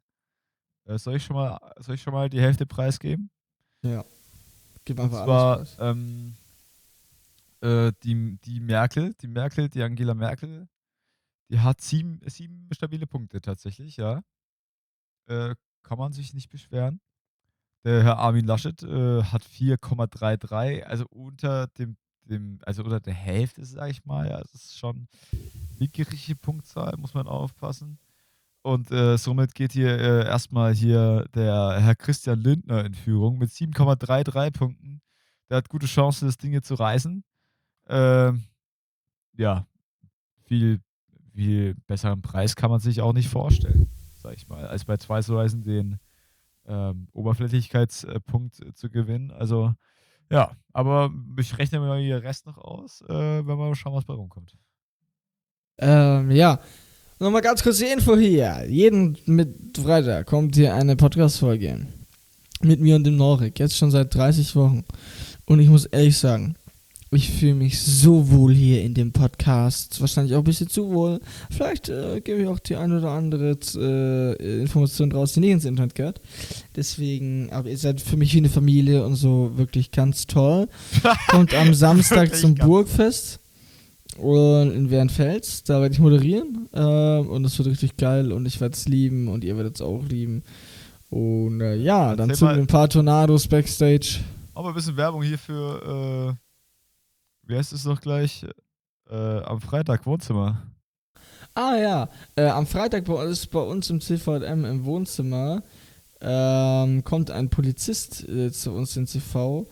Äh, soll, ich schon mal, soll ich schon mal die Hälfte preisgeben? Ja. Gib Und einfach zwar alles preis. ähm, äh, die, die Merkel, die Merkel, die Angela Merkel, die hat sieben, sieben stabile Punkte tatsächlich, ja. Äh, kann man sich nicht beschweren. Der Herr Armin Laschet äh, hat 4,33, also unter dem, dem, also unter der Hälfte, sage ich mal. Ja, das ist schon mickerige Punktzahl, muss man aufpassen. Und äh, somit geht hier äh, erstmal hier der Herr Christian Lindner in Führung mit 7,33 Punkten. Der hat gute Chancen, das Ding hier zu reißen. Ähm, ja, viel, viel besseren Preis kann man sich auch nicht vorstellen, sag ich mal, als bei Twice Horizon den ähm, Oberflächlichkeitspunkt äh, zu gewinnen. Also, ja, aber ich rechne mir den Rest noch aus, äh, wenn wir mal schauen, was bei rumkommt. Ähm, ja. Nochmal ganz kurz die Info hier. Jeden mit Freitag kommt hier eine Podcast-Folge. Mit mir und dem Norik. Jetzt schon seit 30 Wochen. Und ich muss ehrlich sagen, ich fühle mich so wohl hier in dem Podcast. Wahrscheinlich auch ein bisschen zu wohl. Vielleicht äh, gebe ich auch die ein oder andere äh, Information raus, die nicht ins Internet gehört. Deswegen, aber ihr seid für mich wie eine Familie und so wirklich ganz toll. Kommt am Samstag zum Burgfest. Und in Wernfels, da werde ich moderieren. Ähm, und das wird richtig geil und ich werde es lieben und ihr werdet es auch lieben. Und äh, ja, dann zünden mal- wir ein paar Tornados backstage. Aber ein bisschen Werbung hier für, äh, wie heißt es noch gleich? Äh, am Freitag Wohnzimmer. Ah ja, äh, am Freitag bei uns, bei uns im CVM im Wohnzimmer ähm, kommt ein Polizist äh, zu uns in CV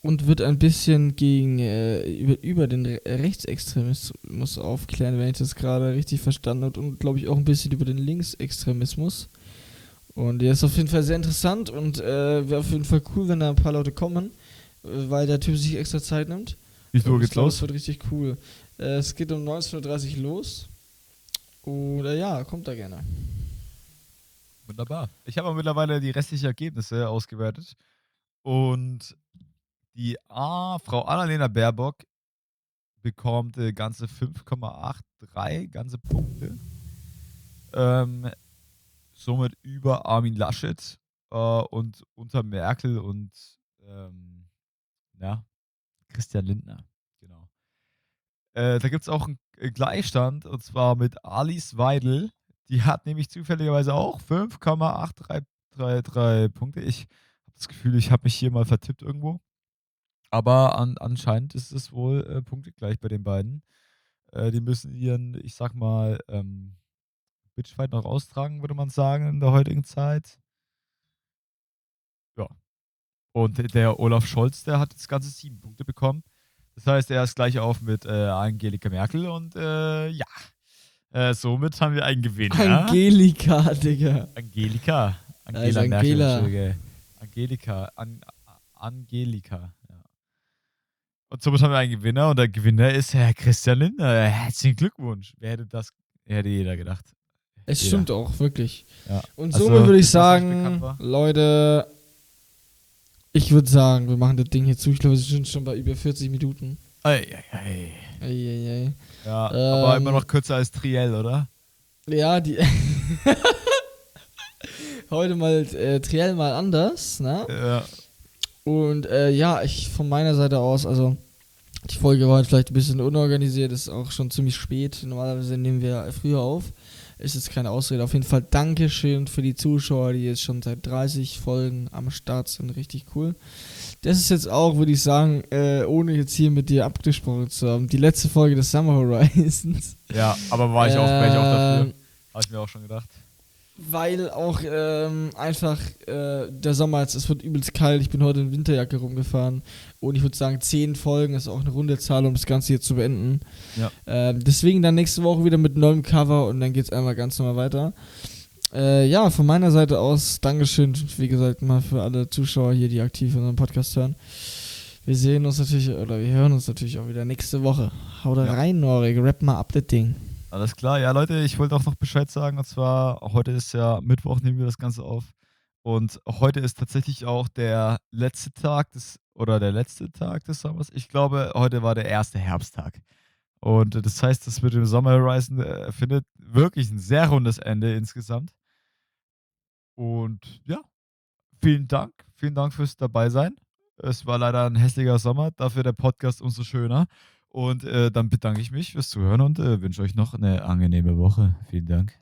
und wird ein bisschen gegen äh, über, über den Re Rechtsextremismus aufklären, wenn ich das gerade richtig verstanden habe und glaube ich auch ein bisschen über den Linksextremismus. Und der ist auf jeden Fall sehr interessant und äh, wäre auf jeden Fall cool, wenn da ein paar Leute kommen, äh, weil der Typ sich extra Zeit nimmt. Wie viel Uhr ich geht's glaub, los? Es wird richtig cool. Äh, es geht um 19.30 Uhr los. Oder ja, kommt da gerne. Wunderbar. Ich habe aber mittlerweile die restlichen Ergebnisse ausgewertet. Und die A, Frau Annalena Baerbock bekommt äh, ganze 5,83 ganze Punkte. Ähm, somit über Armin Laschet äh, und unter Merkel und ähm, ja, Christian Lindner. Genau. Äh, da gibt es auch einen Gleichstand und zwar mit Alice Weidel. Die hat nämlich zufälligerweise auch 5,833 Punkte. Ich habe das Gefühl, ich habe mich hier mal vertippt irgendwo. Aber an, anscheinend ist es wohl äh, punktegleich bei den beiden. Äh, die müssen ihren, ich sag mal, ähm, Bitchfight noch austragen, würde man sagen, in der heutigen Zeit. Ja. Und der Olaf Scholz, der hat jetzt ganze sieben Punkte bekommen. Das heißt, er ist gleich auf mit äh, Angelika Merkel und äh, ja. Äh, somit haben wir einen Gewinner. Angelika, Digga. Angelika. Angela Merkel, Angela. Entschuldige. Angelika. An, Angelika. Ja. Und somit haben wir einen Gewinner und der Gewinner ist Herr Christian Lindner. Herzlichen Glückwunsch. Wer hätte das, hätte jeder gedacht. Es Jeder. stimmt auch, wirklich. Ja. Und Also, somit würde ich das, sagen. Leute, ich würde sagen, wir machen das Ding hier zu. Ich glaube, wir sind schon bei über 40 Minuten. Ei, ei, ei. Eieiei. Ja, aber Ähm, immer noch kürzer als Triell, oder? Ja, die. heute mal äh, Triell mal anders, ne? Ja. Und äh, ja, ich von meiner Seite aus, also die Folge war heute vielleicht ein bisschen unorganisiert, ist auch schon ziemlich spät. Normalerweise nehmen wir früher auf. Ist jetzt keine Ausrede. Auf jeden Fall Dankeschön für die Zuschauer, die jetzt schon seit 30 Folgen am Start sind. Richtig cool. Das ist jetzt auch, würde ich sagen, äh, ohne jetzt hier mit dir abgesprochen zu haben, die letzte Folge des Summer Horizons. Ja, aber war ich auch, war ich auch dafür. Ähm, Habe ich mir auch schon gedacht. Weil auch ähm, einfach äh, der Sommer jetzt, es wird übelst kalt. Ich bin heute in Winterjacke rumgefahren. Und ich würde sagen, zehn Folgen ist auch eine runde Zahl, um das Ganze hier zu beenden. Ja. Ähm, deswegen dann nächste Woche wieder mit neuem Cover und dann geht es einmal ganz normal weiter. Äh, ja, von meiner Seite aus, Dankeschön, wie gesagt, mal für alle Zuschauer hier, die aktiv unseren Podcast hören. Wir sehen uns natürlich, oder wir hören uns natürlich auch wieder nächste Woche. Haut Ja. rein, Norik, rap mal ab das Ding. Alles klar. Ja, Leute, ich wollte auch noch Bescheid sagen. Und zwar, heute ist ja Mittwoch, nehmen wir das Ganze auf. Und heute ist tatsächlich auch der letzte Tag des, oder der letzte Tag des Sommers. Ich glaube, heute war der erste Herbsttag. Und das heißt, das mit dem Summer Horizon äh, findet wirklich ein sehr rundes Ende insgesamt. Und ja, vielen Dank. Vielen Dank fürs Dabeisein. Es war leider ein hässlicher Sommer, dafür der Podcast umso schöner. Und äh, dann bedanke ich mich fürs Zuhören und äh, wünsche euch noch eine angenehme Woche. Vielen Dank.